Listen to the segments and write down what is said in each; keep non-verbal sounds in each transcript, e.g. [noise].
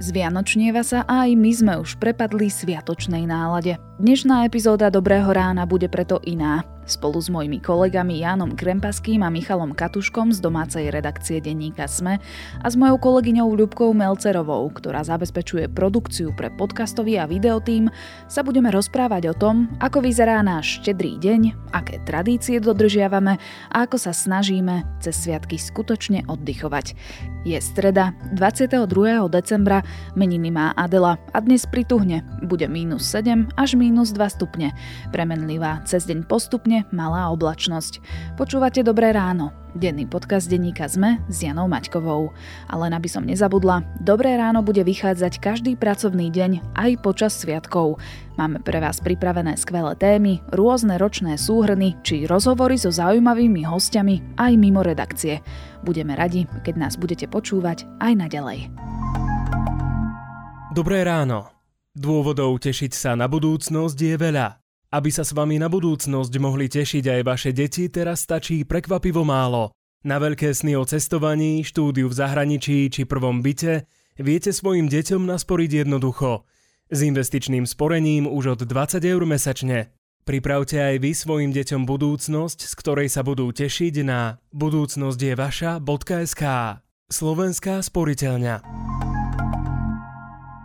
Zvianočnieva sa a aj my sme už prepadli sviatočnej nálade. Dnešná epizóda Dobrého rána bude preto iná. Spolu s mojimi kolegami Jánom Krempaským a Michalom Katuškom z domácej redakcie denníka SME a s mojou kolegyňou Ľubkou Melcerovou, ktorá zabezpečuje produkciu pre podcastový a videotým, sa budeme rozprávať o tom, ako vyzerá náš štedrý deň, aké tradície dodržiavame a ako sa snažíme cez sviatky skutočne oddychovať. Je streda, 22. decembra, meniny má Adela a dnes prituhne, bude minus 7 až minus 2 stupne. Premenlivá cez deň postupne malá oblačnosť. Počúvate Dobré ráno, denný podcast denníka ZME s Janou Maťkovou. Ale aby som nezabudla, Dobré ráno bude vychádzať každý pracovný deň aj počas sviatkov. Máme pre vás pripravené skvelé témy, rôzne ročné súhrny či rozhovory so zaujímavými hostiami aj mimo redakcie. Budeme radi, keď nás budete počúvať aj naďalej. Dobré ráno. Dôvodov tešiť sa na budúcnosť je veľa. Aby sa s vami na budúcnosť mohli tešiť aj vaše deti, teraz stačí prekvapivo málo. Na veľké sny o cestovaní, štúdiu v zahraničí či prvom byte viete svojim deťom nasporiť jednoducho. S investičným sporením už od 20 eur mesačne. Pripravte aj vy svojim deťom budúcnosť, z ktorej sa budú tešiť na budúcnosťjevaša.sk Slovenská sporiteľňa.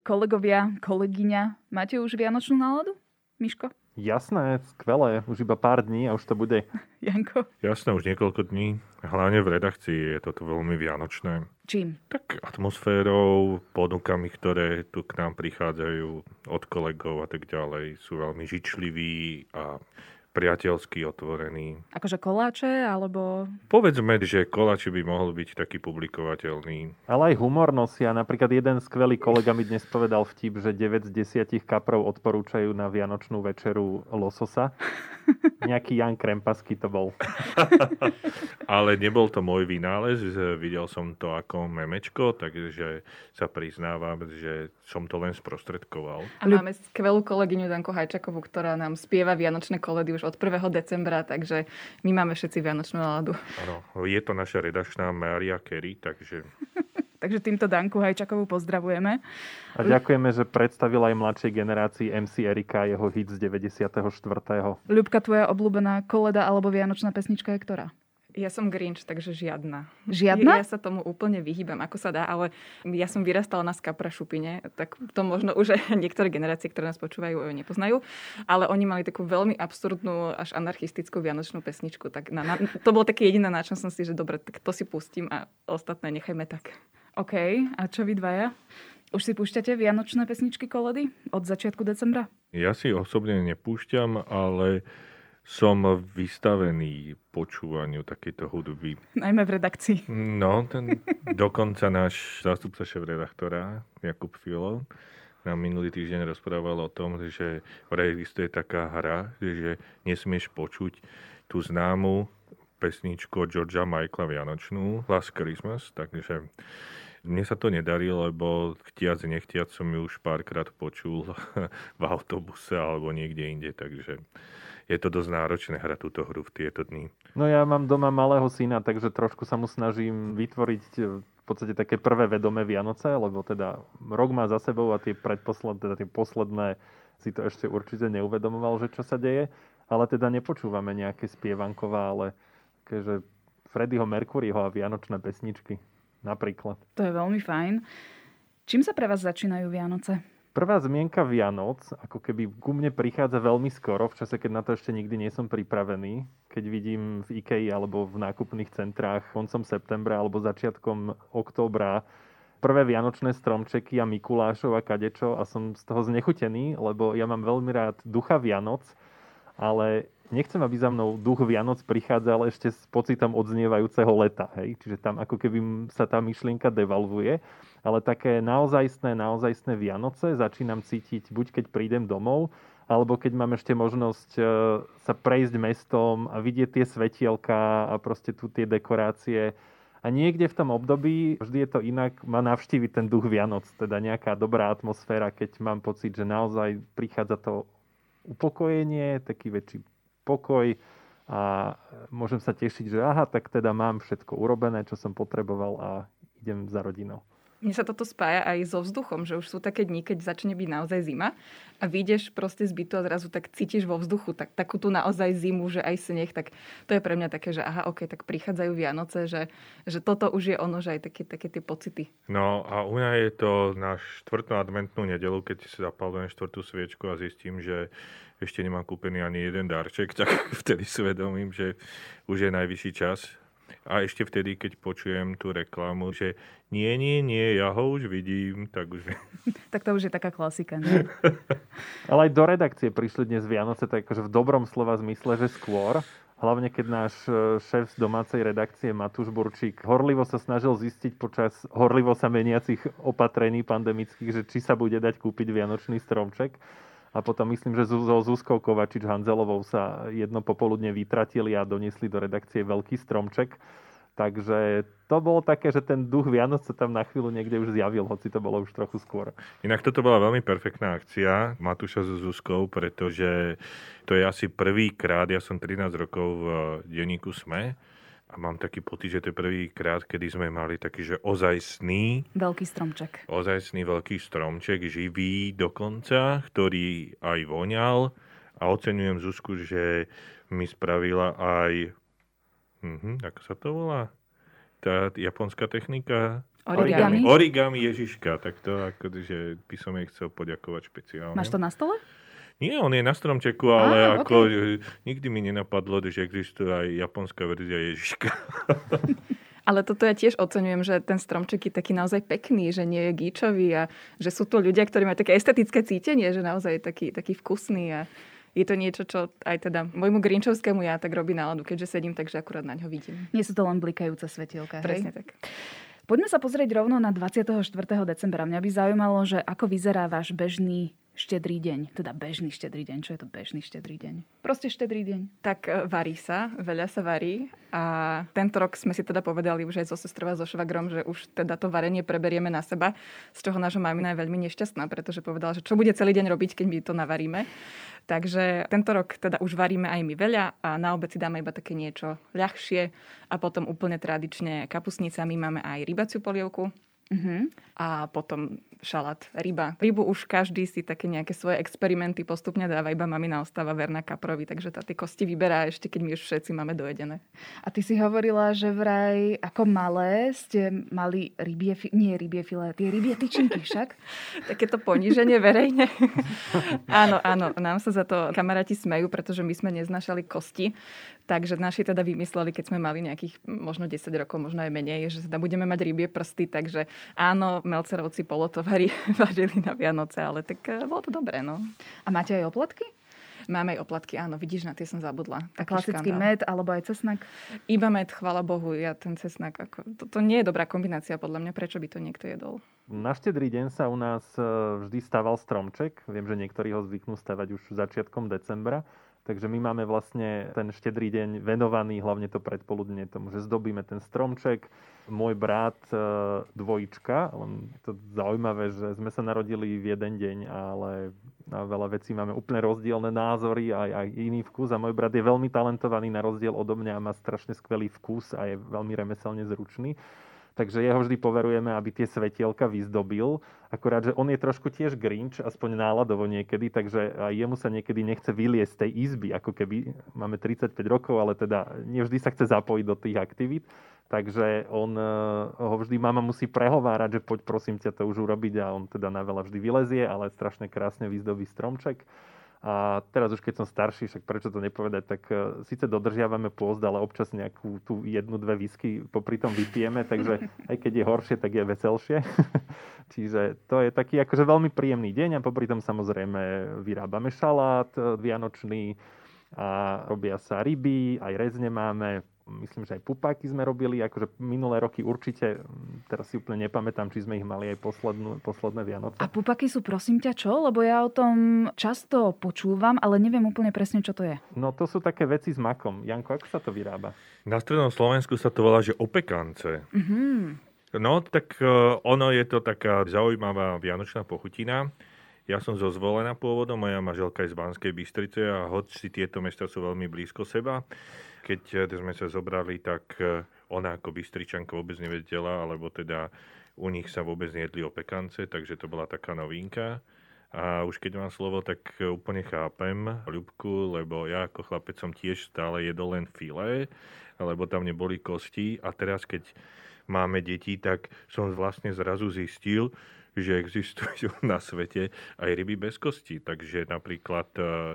Kolegovia, kolegyňa, máte už vianočnú náladu? Miško? Jasné, skvelé, už iba pár dní a už to bude. [laughs] Janko? Jasné, už niekoľko dní. Hlavne v redakcii je toto veľmi vianočné. Čím? Tak atmosférou, ponukami, ktoré tu k nám prichádzajú od kolegov a tak ďalej, sú veľmi žičliví a priateľsky otvorený. Akože koláče, alebo... Povedzme, že koláče by mohol byť taký publikovateľný. Ale aj humor nosia. Napríklad jeden skvelý kolega mi dnes povedal vtip, že 9 z 10 kaprov odporúčajú na vianočnú večeru lososa. [laughs] Nejaký Jan Krempasky to bol. [laughs] Ale nebol to môj vynález, videl som to ako memečko, takže sa priznávam, že som to len sprostredkoval. A máme skvelú kolegyňu Danko Hajčakovú, ktorá nám spieva vianočné koledy už od 1. decembra, takže my máme všetci vianočnú náladu. Áno, je to naša redačná Maria Kerry, takže... [laughs] takže týmto Danku Hajčakovú pozdravujeme. A ďakujeme, že predstavila aj mladšej generácii MC Erika jeho hit z 94. Ľubka, tvoja obľúbená koleda alebo vianočná pesnička je ktorá? Ja som Grinch, takže žiadna. Žiadna? Ja, ja sa tomu úplne vyhýbam, ako sa dá, ale ja som vyrastala na Skapra Šupine, tak to možno už [laughs] niektoré generácie, ktoré nás počúvajú, nepoznajú, ale oni mali takú veľmi absurdnú až anarchistickú vianočnú pesničku. Tak na, na, to bolo také jediné, na čom som si, že dobre, tak to si pustím a ostatné nechajme tak. OK, a čo vy dvaja? Už si púšťate vianočné pesničky koledy od začiatku decembra? Ja si osobne nepúšťam, ale som vystavený počúvaniu takéto hudby. Najmä v redakcii. No, ten, dokonca náš zástupca šéf-redaktora Jakub Filo nám minulý týždeň rozprával o tom, že vraj existuje taká hra, že nesmieš počuť tú známu pesničku Georgia Michaela Vianočnú, Last Christmas, takže mne sa to nedarí, lebo chtiac, nechtiac som ju už párkrát počul [laughs] v autobuse alebo niekde inde, takže je to dosť náročné hrať túto hru v tieto dny. No ja mám doma malého syna, takže trošku sa mu snažím vytvoriť e, v podstate také prvé vedomé Vianoce, lebo teda rok má za sebou a tie predposledné, teda tie posledné si to ešte určite neuvedomoval, že čo sa deje, ale teda nepočúvame nejaké spievanková, ale keďže Freddyho Mercuryho a Vianočné pesničky napríklad. To je veľmi fajn. Čím sa pre vás začínajú Vianoce? Prvá zmienka Vianoc, ako keby ku mne prichádza veľmi skoro, v čase, keď na to ešte nikdy nie som pripravený. Keď vidím v IKEA alebo v nákupných centrách koncom septembra alebo začiatkom októbra prvé vianočné stromčeky a Mikulášov a kadečo a som z toho znechutený, lebo ja mám veľmi rád ducha Vianoc, ale nechcem, aby za mnou duch Vianoc prichádzal ešte s pocitom odznievajúceho leta. Hej? Čiže tam ako keby sa tá myšlienka devalvuje. Ale také naozajstné, naozajstné Vianoce začínam cítiť buď keď prídem domov, alebo keď mám ešte možnosť e, sa prejsť mestom a vidieť tie svetielka a proste tu tie dekorácie. A niekde v tom období, vždy je to inak, má navštíviť ten duch Vianoc, teda nejaká dobrá atmosféra, keď mám pocit, že naozaj prichádza to upokojenie, taký väčší pokoj a môžem sa tešiť, že aha, tak teda mám všetko urobené, čo som potreboval a idem za rodinou. Mne sa toto spája aj so vzduchom, že už sú také dni, keď začne byť naozaj zima a vyjdeš proste z bytu a zrazu tak cítiš vo vzduchu tak, takú tú naozaj zimu, že aj sneh, tak to je pre mňa také, že aha, ok, tak prichádzajú Vianoce, že, že toto už je ono, že aj také, také tie pocity. No a u mňa je to na štvrtú adventnú nedelu, keď si zapalujem štvrtú sviečku a zistím, že ešte nemám kúpený ani jeden darček, [laughs] tak vtedy svedomím, že už je najvyšší čas a ešte vtedy, keď počujem tú reklamu, že nie, nie, nie, ja ho už vidím, tak už... [laughs] tak to už je taká klasika, nie? [laughs] Ale aj do redakcie prišli dnes Vianoce, tak akože v dobrom slova zmysle, že skôr. Hlavne keď náš e, šéf z domácej redakcie Matúš Burčík horlivo sa snažil zistiť počas horlivo sa meniacich opatrení pandemických, že či sa bude dať kúpiť vianočný stromček a potom myslím, že so Zuzkou Kovačič Hanzelovou sa jedno popoludne vytratili a doniesli do redakcie veľký stromček. Takže to bolo také, že ten duch Vianoc sa tam na chvíľu niekde už zjavil, hoci to bolo už trochu skôr. Inak toto bola veľmi perfektná akcia Matúša so Zuzkou, pretože to je asi prvýkrát, ja som 13 rokov v denníku SME, a mám taký pocit, že to je prvýkrát, kedy sme mali taký, že ozajstný... Veľký stromček. Ozajstný veľký stromček, živý dokonca, ktorý aj voňal. A oceňujem Zuzku, že mi spravila aj... Mhm, ako sa to volá? Tá japonská technika? Origami. Origami Ježiška, tak to akože by som jej chcel poďakovať špeciálne. Máš to na stole? Nie, on je na stromčeku, ale Á, ako okay. nikdy mi nenapadlo, že existuje aj japonská verzia Ježiška. [laughs] Ale toto ja tiež oceňujem, že ten stromček je taký naozaj pekný, že nie je gíčový a že sú to ľudia, ktorí majú také estetické cítenie, že naozaj je taký, taký vkusný a je to niečo, čo aj teda môjmu grinčovskému ja tak robí náladu, keďže sedím, takže akurát na ňo vidím. Nie sú to len blikajúce svetielka, Presne hej? tak. Poďme sa pozrieť rovno na 24. decembra. Mňa by zaujímalo, že ako vyzerá váš bežný štedrý deň, teda bežný štedrý deň. Čo je to bežný štedrý deň? Proste štedrý deň. Tak e, varí sa, veľa sa varí a tento rok sme si teda povedali už aj so sestrova, so švagrom, že už teda to varenie preberieme na seba, z čoho nášho mamina je veľmi nešťastná, pretože povedala, že čo bude celý deň robiť, keď my to navaríme. Takže tento rok teda už varíme aj my veľa a na obed si dáme iba také niečo ľahšie a potom úplne tradične kapusnicami máme aj rybaciu polievku, Uh-huh. A potom šalát, ryba. Rybu už každý si také nejaké svoje experimenty postupne dáva, iba mamina ostáva verná kaprovi, takže tá tie kosti vyberá ešte, keď my už všetci máme dojedené. A ty si hovorila, že vraj ako malé ste mali rybie, nie rybie filé, tie rybie tyčinky [laughs] však? Takéto poníženie verejne. [laughs] áno, áno, nám sa za to kamaráti smejú, pretože my sme neznašali kosti, takže naši teda vymysleli, keď sme mali nejakých možno 10 rokov, možno aj menej, že teda budeme mať rybie prsty, takže áno, Melcerovci polotovary [laughs] važili na Vianoce, ale tak eh, bolo to dobré, no. A máte aj oplatky? Máme aj oplatky, áno, vidíš, na tie som zabudla. A klasický škandál. med alebo aj cesnak? Iba med, chvala Bohu, ja ten cesnak, ako, to, to nie je dobrá kombinácia podľa mňa, prečo by to niekto jedol. Na štedrý deň sa u nás eh, vždy stával stromček, viem, že niektorí ho zvyknú stavať už začiatkom decembra. Takže my máme vlastne ten štedrý deň venovaný, hlavne to predpoludne tomu, že zdobíme ten stromček. Môj brat e, dvojička, len to zaujímavé, že sme sa narodili v jeden deň, ale na veľa vecí máme úplne rozdielne názory a aj iný vkus. A môj brat je veľmi talentovaný na rozdiel odo mňa a má strašne skvelý vkus a je veľmi remeselne zručný takže jeho vždy poverujeme, aby tie svetielka vyzdobil. Akorát, že on je trošku tiež grinč, aspoň náladovo niekedy, takže aj jemu sa niekedy nechce vyliesť z tej izby, ako keby máme 35 rokov, ale teda nevždy sa chce zapojiť do tých aktivít. Takže on eh, ho vždy, mama musí prehovárať, že poď prosím ťa to už urobiť a on teda na veľa vždy vylezie, ale strašne krásne vyzdobí stromček. A teraz už keď som starší, však prečo to nepovedať, tak uh, síce dodržiavame pôzd, ale občas nejakú tú jednu, dve whisky popri tom vypijeme, takže [laughs] aj keď je horšie, tak je veselšie. [laughs] Čiže to je taký akože veľmi príjemný deň a popri tom samozrejme vyrábame šalát e, vianočný, a robia sa ryby, aj rezne máme, myslím, že aj pupáky sme robili, akože minulé roky určite, teraz si úplne nepamätám, či sme ich mali aj poslednú, posledné Vianoce. A pupaky sú prosím ťa čo? Lebo ja o tom často počúvam, ale neviem úplne presne, čo to je. No to sú také veci s makom. Janko, ako sa to vyrába? Na strednom Slovensku sa to volá, že opekance. Mhm. No, tak e, ono je to taká zaujímavá vianočná pochutina. Ja som zo Zvolena pôvodom, moja manželka je z Banskej Bystrice a hoci tieto mesta sú veľmi blízko seba, keď e, sme sa zobrali, tak e, ona ako Bystričanka vôbec nevedela, alebo teda u nich sa vôbec nejedli opekance, takže to bola taká novinka. A už keď mám slovo, tak úplne chápem Ľubku, lebo ja ako chlapec som tiež stále jedol len filé, lebo tam neboli kosti. A teraz, keď máme deti, tak som vlastne zrazu zistil, že existujú [laughs] na svete aj ryby bez kosti. Takže napríklad e,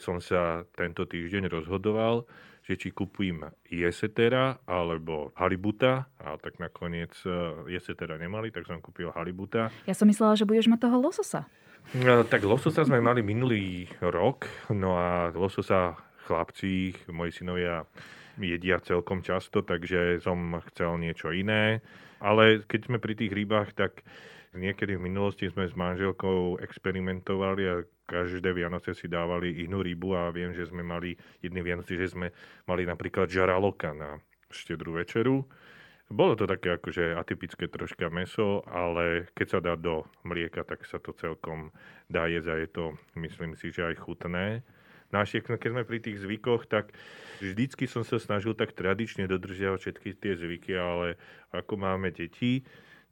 som sa tento týždeň rozhodoval, že či kúpujem jesetera alebo halibuta, a tak nakoniec e, jesetera nemali, tak som kúpil halibuta. Ja som myslela, že budeš mať toho lososa. No, tak lososa sme mali minulý rok, no a lososa chlapci, moji synovia jedia celkom často, takže som chcel niečo iné. Ale keď sme pri tých rybách, tak niekedy v minulosti sme s manželkou experimentovali a každé Vianoce si dávali inú rybu a viem, že sme mali jedný Vianoci, že sme mali napríklad žaraloka na štedrú večeru. Bolo to také akože atypické troška meso, ale keď sa dá do mlieka, tak sa to celkom dá jesť a je to, myslím si, že aj chutné. No a keď sme pri tých zvykoch, tak vždycky som sa snažil tak tradične dodržiavať všetky tie zvyky, ale ako máme deti,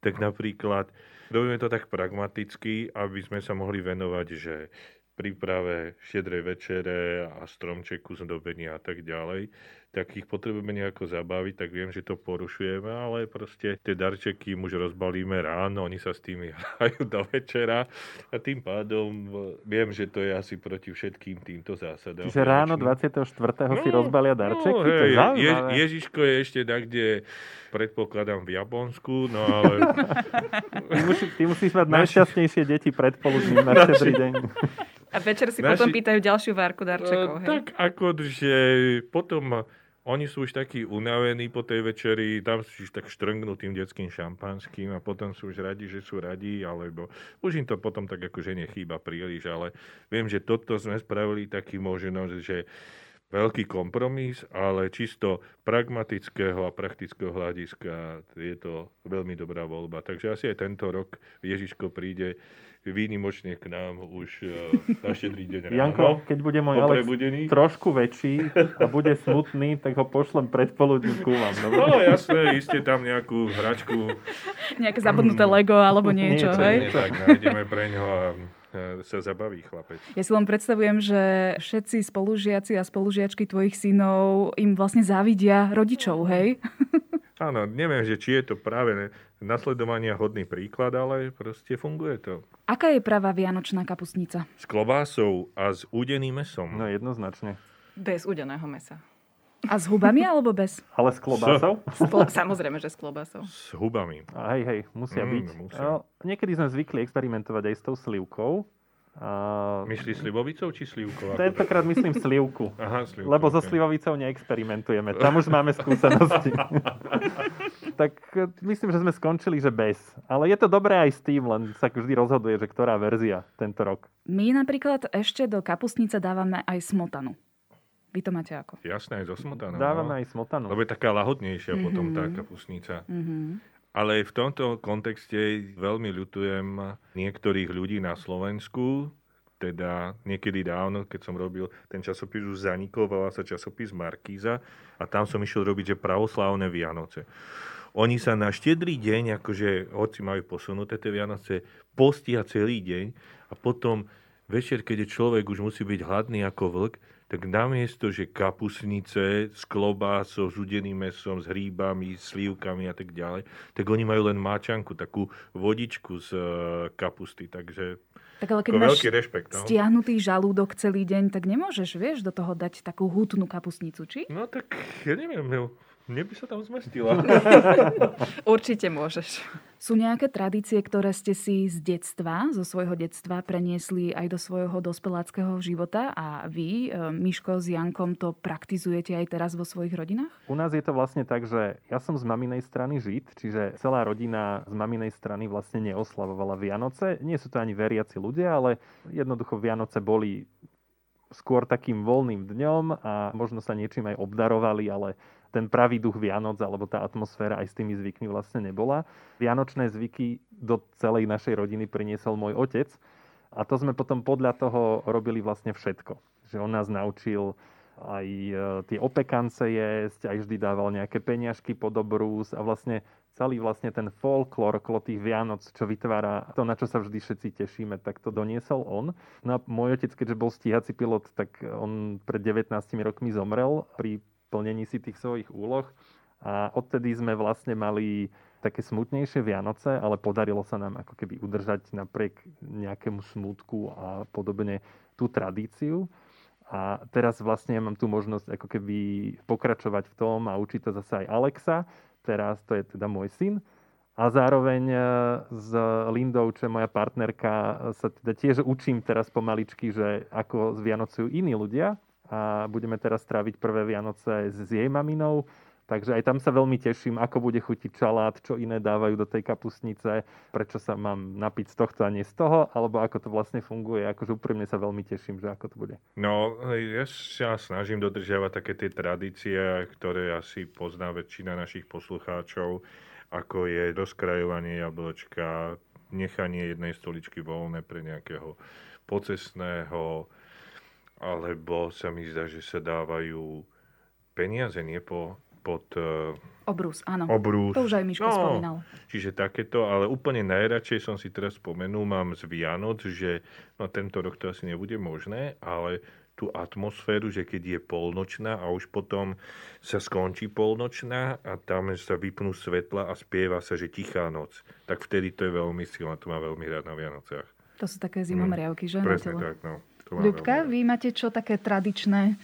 tak napríklad robíme to tak pragmaticky, aby sme sa mohli venovať, že príprave štedrej večere a stromčeku, zdobenia a tak ďalej, tak ich potrebujeme nejako zabaviť, tak viem, že to porušujeme, ale proste tie darčeky už rozbalíme ráno, oni sa s tými [laughs] hrajú do večera a tým pádom viem, že to je asi proti všetkým týmto zásadám. Čiže ráno 24. No, si rozbalia darčeky? No, hej, je, Ježiško je ešte tak, kde predpokladám v Japonsku, no ale... [laughs] ty, musí, ty musíš mať naši... najšťastnejšie deti predpoludním na štedrý deň. [laughs] A večer si naši... potom pýtajú ďalšiu várku darčekov, hej? Tak ako, že potom oni sú už takí unavení po tej večeri, tam sú už tak štrngnú tým detským šampanským a potom sú už radi, že sú radi, alebo už im to potom tak akože nechýba príliš, ale viem, že toto sme spravili taký možno, že veľký kompromis, ale čisto pragmatického a praktického hľadiska je to veľmi dobrá voľba. Takže asi aj tento rok Ježiško príde výnimočne k nám už uh, na štedrý deň ráno. Janko, keď bude môj Alex trošku väčší a bude smutný, tak ho pošlem predpoludní ku vám. Dobre? No jasné, iste tam nejakú hračku. Nejaké zabudnuté Lego alebo niečo, niečo hej? Nie, tak nájdeme pre ňo a e, sa zabaví chlapec. Ja si len predstavujem, že všetci spolužiaci a spolužiačky tvojich synov im vlastne závidia rodičov, hej? [laughs] Áno, neviem, že či je to práve nasledovania hodný príklad, ale proste funguje to. Aká je pravá vianočná kapusnica? S klobásou a s údeným mesom. No jednoznačne. Bez údeného mesa. A s hubami alebo bez? Ale s klobásou? S... Samozrejme, že s klobásou. S hubami. A hej, hej, musia mm, byť. Musia. No, niekedy sme zvykli experimentovať aj s tou slivkou, Uh, Myslíš slivovicou či slivkou? Tentokrát myslím slivku. [laughs] Aha, slivku. Lebo okay. so slivovicou neexperimentujeme. Tam už máme skúsenosti. [laughs] tak e, myslím, že sme skončili, že bez. Ale je to dobré aj s tým, len sa vždy rozhoduje, že ktorá verzia tento rok. My napríklad ešte do kapustnice dávame aj smotanu. Vy to máte ako? Jasné, aj zo smotanou. Dávame no. aj smotanu. Lebo je taká lahodnejšia mm-hmm. potom tá kapustnica. Mm-hmm. Ale v tomto kontexte veľmi ľutujem niektorých ľudí na Slovensku, teda niekedy dávno, keď som robil ten časopis už zanikol, volá sa časopis Markíza a tam som išiel robiť, že pravoslávne Vianoce. Oni sa na štedrý deň, akože hoci majú posunuté tie Vianoce, postia celý deň a potom večer, keď je človek už musí byť hladný ako vlk, tak namiesto, že kapusnice s klobásou, s udeným mesom, s hríbami, slívkami a tak ďalej, tak oni majú len máčanku, takú vodičku z e, kapusty, takže tak ale keď máš rešpekt, no. stiahnutý žalúdok celý deň, tak nemôžeš, vieš, do toho dať takú hutnú kapusnicu, či? No tak, ja neviem, mne by sa tam zmestila. [laughs] Určite môžeš. Sú nejaké tradície, ktoré ste si z detstva, zo svojho detstva preniesli aj do svojho dospeláckého života a vy, e, Miško s Jankom, to praktizujete aj teraz vo svojich rodinách? U nás je to vlastne tak, že ja som z maminej strany Žid, čiže celá rodina z maminej strany vlastne neoslavovala Vianoce. Nie sú to ani veriaci ľudia, ale jednoducho Vianoce boli skôr takým voľným dňom a možno sa niečím aj obdarovali, ale ten pravý duch Vianoc alebo tá atmosféra aj s tými zvykmi vlastne nebola. Vianočné zvyky do celej našej rodiny priniesol môj otec a to sme potom podľa toho robili vlastne všetko. Že on nás naučil aj e, tie opekance jesť, aj vždy dával nejaké peňažky pod obrús a vlastne celý vlastne ten folklór okolo tých Vianoc, čo vytvára to, na čo sa vždy všetci tešíme, tak to doniesol on. No a môj otec, keďže bol stíhací pilot, tak on pred 19 rokmi zomrel pri plnení si tých svojich úloh. A odtedy sme vlastne mali také smutnejšie Vianoce, ale podarilo sa nám ako keby udržať napriek nejakému smutku a podobne tú tradíciu. A teraz vlastne mám tú možnosť ako keby pokračovať v tom a učiť to zase aj Alexa. Teraz to je teda môj syn. A zároveň e, s Lindou, čo je moja partnerka, sa teda tiež učím teraz pomaličky, že ako zvianocujú iní ľudia a budeme teraz tráviť prvé Vianoce s jej maminou. Takže aj tam sa veľmi teším, ako bude chutiť čalát, čo iné dávajú do tej kapustnice, prečo sa mám napiť z tohto a nie z toho, alebo ako to vlastne funguje. Akože úprimne sa veľmi teším, že ako to bude. No, ja sa snažím dodržiavať také tie tradície, ktoré asi pozná väčšina našich poslucháčov, ako je doskrajovanie jablčka, nechanie jednej stoličky voľné pre nejakého pocesného, alebo sa mi zdá, že sa dávajú peniaze, nie po, pod... Uh, obrús, áno. Obrús. To už aj Miško no, spomínal. Čiže takéto, ale úplne najradšej som si teraz spomenul, mám z Vianoc, že no tento rok to asi nebude možné, ale tú atmosféru, že keď je polnočná a už potom sa skončí polnočná a tam sa vypnú svetla a spieva sa, že tichá noc, tak vtedy to je veľmi silné, to má veľmi rád na Vianociach. To sú také zimomriavky, mm, že? Presne tak, no. Ľubka, vy máte čo také tradičné,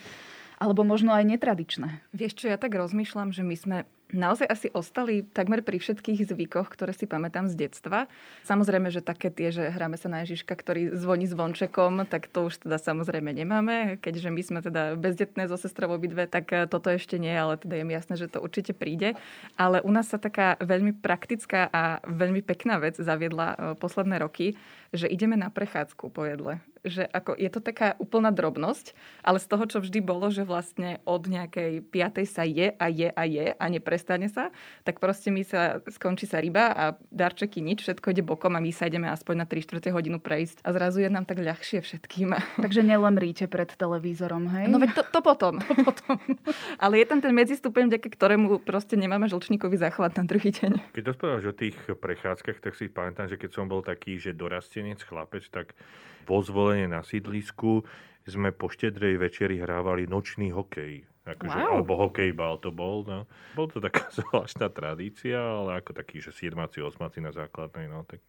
alebo možno aj netradičné? Vieš čo, ja tak rozmýšľam, že my sme naozaj asi ostali takmer pri všetkých zvykoch, ktoré si pamätám z detstva. Samozrejme, že také tie, že hráme sa na Ježiška, ktorý zvoní zvončekom, tak to už teda samozrejme nemáme. Keďže my sme teda bezdetné zo sestrou obidve, tak eh, toto ešte nie, ale teda je mi jasné, že to určite príde. Ale u nás sa taká veľmi praktická a veľmi pekná vec zaviedla eh, posledné roky, že ideme na prechádzku po jedle že ako, je to taká úplná drobnosť, ale z toho, čo vždy bolo, že vlastne od nejakej piatej sa je a je a je a neprestane sa, tak proste my sa, skončí sa ryba a darčeky nič, všetko ide bokom a my sa ideme aspoň na 3 4 hodinu prejsť a zrazu je nám tak ľahšie všetkým. [laughs] Takže nelemríte pred televízorom, hej? No veď to, to potom. [laughs] To potom. [laughs] ale je tam ten medzistupeň, vďaka ktorému proste nemáme žlčníkový záchvat na druhý deň. Keď rozprávaš o tých prechádzkach, tak si pamätám, že keď som bol taký, že dorastenec, chlapec, tak po zvolenie na sídlisku sme po štedrej večeri hrávali nočný hokej. Akože, wow. Alebo hokejbal to bol. No. Bol to taká [laughs] zvláštna tradícia, ale ako taký, že 7. 8. na základnej. No, tak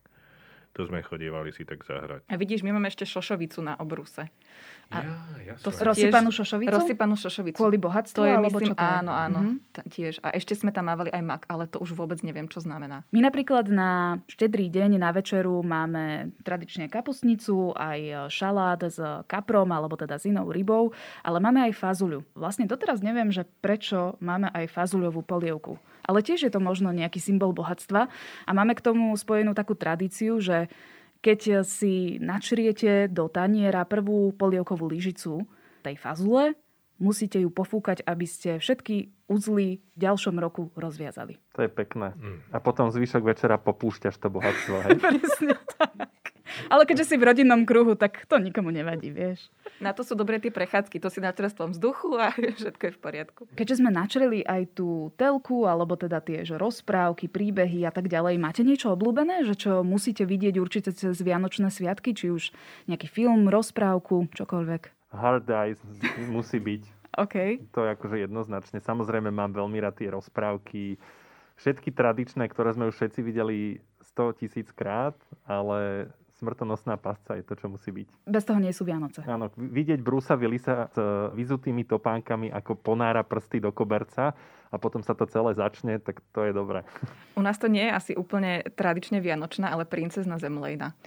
to sme chodievali si tak zahrať. A vidíš, my máme ešte šošovicu na obruse. A ja, to rozsypanú šošovicu? Rozsypanú šošovicu. Kvôli bohatstvu? To je, alebo myslím, čo to je? áno, áno. Mm-hmm. Tiež. A ešte sme tam mávali aj mak, ale to už vôbec neviem, čo znamená. My napríklad na štedrý deň, na večeru máme tradične kapustnicu, aj šalát s kaprom, alebo teda s inou rybou, ale máme aj fazuľu. Vlastne doteraz neviem, že prečo máme aj fazuľovú polievku. Ale tiež je to možno nejaký symbol bohatstva. A máme k tomu spojenú takú tradíciu, že keď si načriete do taniera prvú polievkovú lyžicu tej fazule, musíte ju pofúkať, aby ste všetky uzly v ďalšom roku rozviazali. To je pekné. Mm. A potom zvyšok večera popúšťaš to bohatstvo. Hej? [laughs] Presne tak. Ale keďže si v rodinnom kruhu, tak to nikomu nevadí, vieš. Na to sú dobré tie prechádzky, to si na čerstvom vzduchu a [laughs] všetko je v poriadku. Keďže sme načreli aj tú telku, alebo teda tie že rozprávky, príbehy a tak ďalej, máte niečo obľúbené, že čo musíte vidieť určite cez Vianočné sviatky, či už nejaký film, rozprávku, čokoľvek? Hard Eyes musí byť. OK. To je akože jednoznačne. Samozrejme mám veľmi rád tie rozprávky, všetky tradičné, ktoré sme už všetci videli 100 tisíc krát, ale smrtonosná pasca je to, čo musí byť. Bez toho nie sú Vianoce. Áno, vidieť Brusa Willisa s vyzutými topánkami, ako ponára prsty do koberca a potom sa to celé začne, tak to je dobré. U nás to nie je asi úplne tradične vianočná, ale princezna Zemlejna.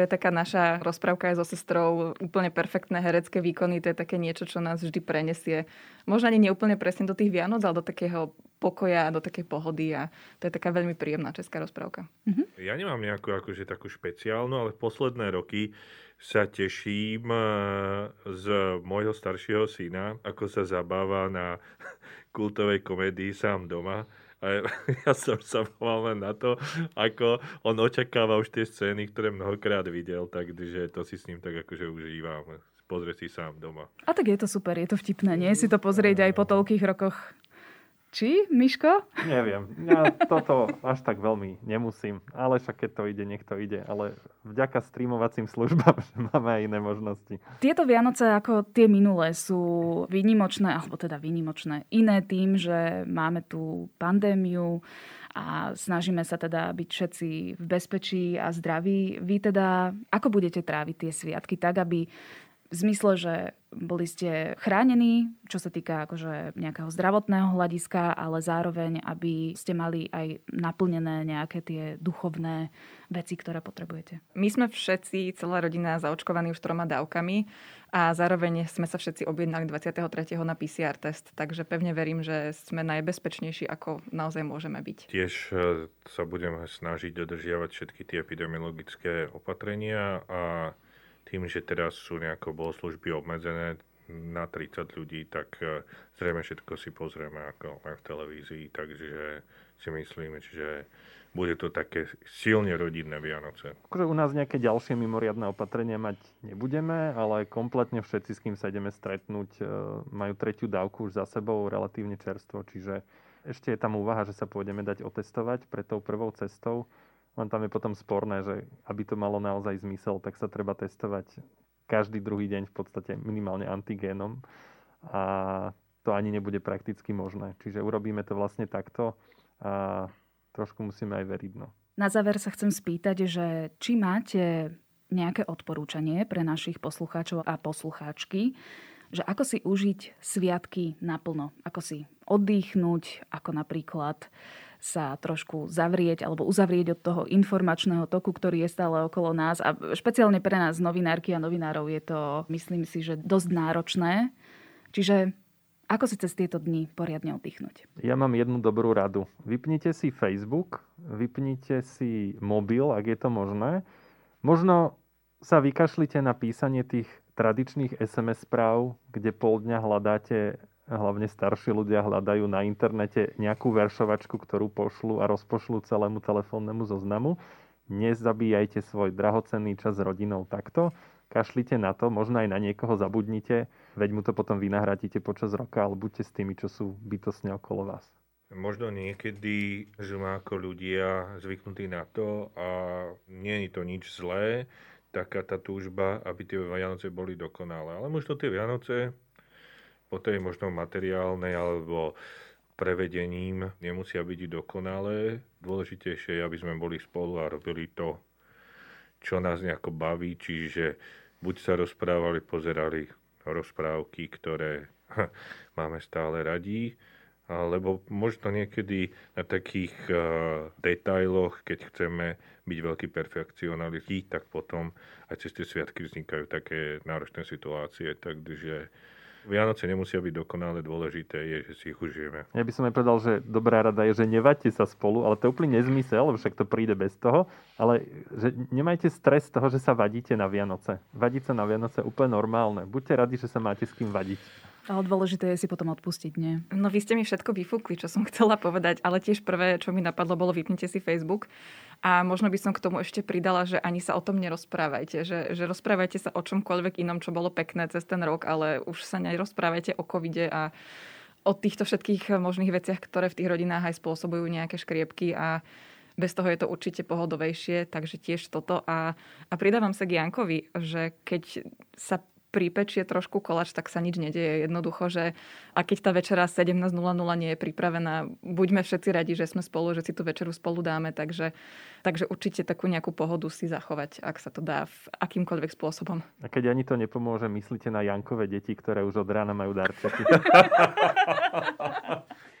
To je taká naša rozprávka aj so sestrou, úplne perfektné herecké výkony, to je také niečo, čo nás vždy prenesie. Možno ani neúplne presne do tých Vianoc, ale do takého pokoja, do takej pohody a to je taká veľmi príjemná česká rozprávka. Mhm. Ja nemám nejakú akože takú špeciálnu, ale posledné roky sa teším eh, z môjho staršieho syna, ako sa zabáva na [laughs] kultovej komédii sám doma a [laughs] ja som sa mal len na to, ako on očakáva už tie scény, ktoré mnohokrát videl, takže to si s ním tak akože užívam. Pozrie si sám doma. A tak je to super, je to vtipné, nie? Si to pozrieť aj po toľkých rokoch či, Miško? Neviem. Ja toto až tak veľmi nemusím. Ale však keď to ide, nech to ide. Ale vďaka streamovacím službám, [laughs] máme aj iné možnosti. Tieto Vianoce ako tie minulé sú výnimočné, alebo teda výnimočné. Iné tým, že máme tú pandémiu a snažíme sa teda byť všetci v bezpečí a zdraví. Vy teda, ako budete tráviť tie sviatky tak, aby v zmysle, že boli ste chránení, čo sa týka akože nejakého zdravotného hľadiska, ale zároveň, aby ste mali aj naplnené nejaké tie duchovné veci, ktoré potrebujete. My sme všetci, celá rodina, zaočkovaní už troma dávkami a zároveň sme sa všetci objednali 23. na PCR test, takže pevne verím, že sme najbezpečnejší, ako naozaj môžeme byť. Tiež e, sa budeme snažiť dodržiavať všetky tie epidemiologické opatrenia a tým, že teraz sú nejako bohoslužby obmedzené na 30 ľudí, tak e, zrejme všetko si pozrieme ako v televízii, takže si myslíme, že bude to také silne rodinné Vianoce. Akože u nás nejaké ďalšie mimoriadne opatrenia mať nebudeme, ale kompletne všetci, s kým sa ideme stretnúť, e, majú tretiu dávku už za sebou, relatívne čerstvo, čiže ešte je tam úvaha, že sa pôjdeme dať otestovať pred tou prvou cestou len tam je potom sporné, že aby to malo naozaj zmysel, tak sa treba testovať každý druhý deň v podstate minimálne antigénom a to ani nebude prakticky možné. Čiže urobíme to vlastne takto a trošku musíme aj veriť. No. Na záver sa chcem spýtať, že či máte nejaké odporúčanie pre našich poslucháčov a poslucháčky, že ako si užiť sviatky naplno, ako si oddychnúť, ako napríklad sa trošku zavrieť alebo uzavrieť od toho informačného toku, ktorý je stále okolo nás. A špeciálne pre nás, novinárky a novinárov, je to, myslím si, že dosť náročné. Čiže ako si cez tieto dni poriadne oddychnúť? Ja mám jednu dobrú radu. Vypnite si Facebook, vypnite si mobil, ak je to možné. Možno sa vykašlite na písanie tých tradičných SMS správ, kde pol dňa hľadáte hlavne starší ľudia hľadajú na internete nejakú veršovačku, ktorú pošlu a rozpošlu celému telefónnemu zoznamu. Nezabíjajte svoj drahocenný čas s rodinou takto. Kašlite na to, možno aj na niekoho zabudnite, veď mu to potom vynahradíte počas roka, ale buďte s tými, čo sú bytostne okolo vás. Možno niekedy sme ako ľudia zvyknutí na to a nie je to nič zlé, taká tá túžba, aby tie Vianoce boli dokonalé. Ale možno tie Vianoce po tej možno materiálnej alebo prevedením nemusia byť dokonalé. Dôležitejšie je, aby sme boli spolu a robili to, čo nás nejako baví, čiže buď sa rozprávali, pozerali rozprávky, ktoré máme stále radí, alebo možno niekedy na takých uh, detailoch, keď chceme byť veľký perfekcionalisti, tak potom aj cez tie sviatky vznikajú také náročné situácie. Takže Vianoce nemusia byť dokonale, dôležité je, že si ich užijeme. Ja by som aj povedal, že dobrá rada je, že nevaďte sa spolu, ale to je úplne nezmysel, lebo však to príde bez toho, ale že nemajte stres z toho, že sa vadíte na Vianoce. Vadiť sa na Vianoce je úplne normálne. Buďte radi, že sa máte s kým vadiť. Ale dôležité je si potom odpustiť, nie? No vy ste mi všetko vyfúkli, čo som chcela povedať, ale tiež prvé, čo mi napadlo, bolo vypnite si Facebook. A možno by som k tomu ešte pridala, že ani sa o tom nerozprávajte. Že, že rozprávajte sa o čomkoľvek inom, čo bolo pekné cez ten rok, ale už sa nerozprávajte o covide a o týchto všetkých možných veciach, ktoré v tých rodinách aj spôsobujú nejaké škriepky a bez toho je to určite pohodovejšie, takže tiež toto. A, a pridávam sa k Jankovi, že keď sa pripečie trošku kolač, tak sa nič nedieje. Jednoducho, že a keď tá večera 17.00 nie je pripravená, buďme všetci radi, že sme spolu, že si tú večeru spolu dáme, takže, takže určite takú nejakú pohodu si zachovať, ak sa to dá v akýmkoľvek spôsobom. A keď ani to nepomôže, myslíte na Jankové deti, ktoré už od rána majú darčeky. [laughs]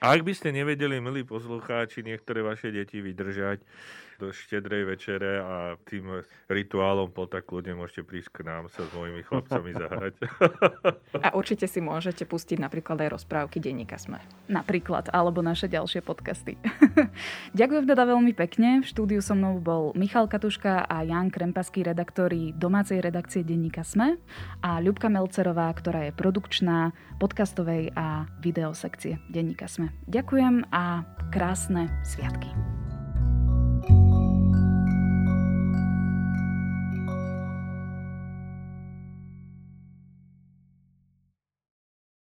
Ak by ste nevedeli, milí poslucháči, niektoré vaše deti vydržať do štedrej večere a tým rituálom po tak kľudne môžete prísť k nám sa s mojimi chlapcami zahrať. A určite si môžete pustiť napríklad aj rozprávky denníka Sme. Napríklad, alebo naše ďalšie podcasty. [laughs] Ďakujem teda veľmi pekne. V štúdiu so mnou bol Michal Katuška a Jan Krempaský, redaktori domácej redakcie denníka Sme a Ľubka Melcerová, ktorá je produkčná podcastovej a videosekcie denníka Sme. Ďakujem a krásne sviatky.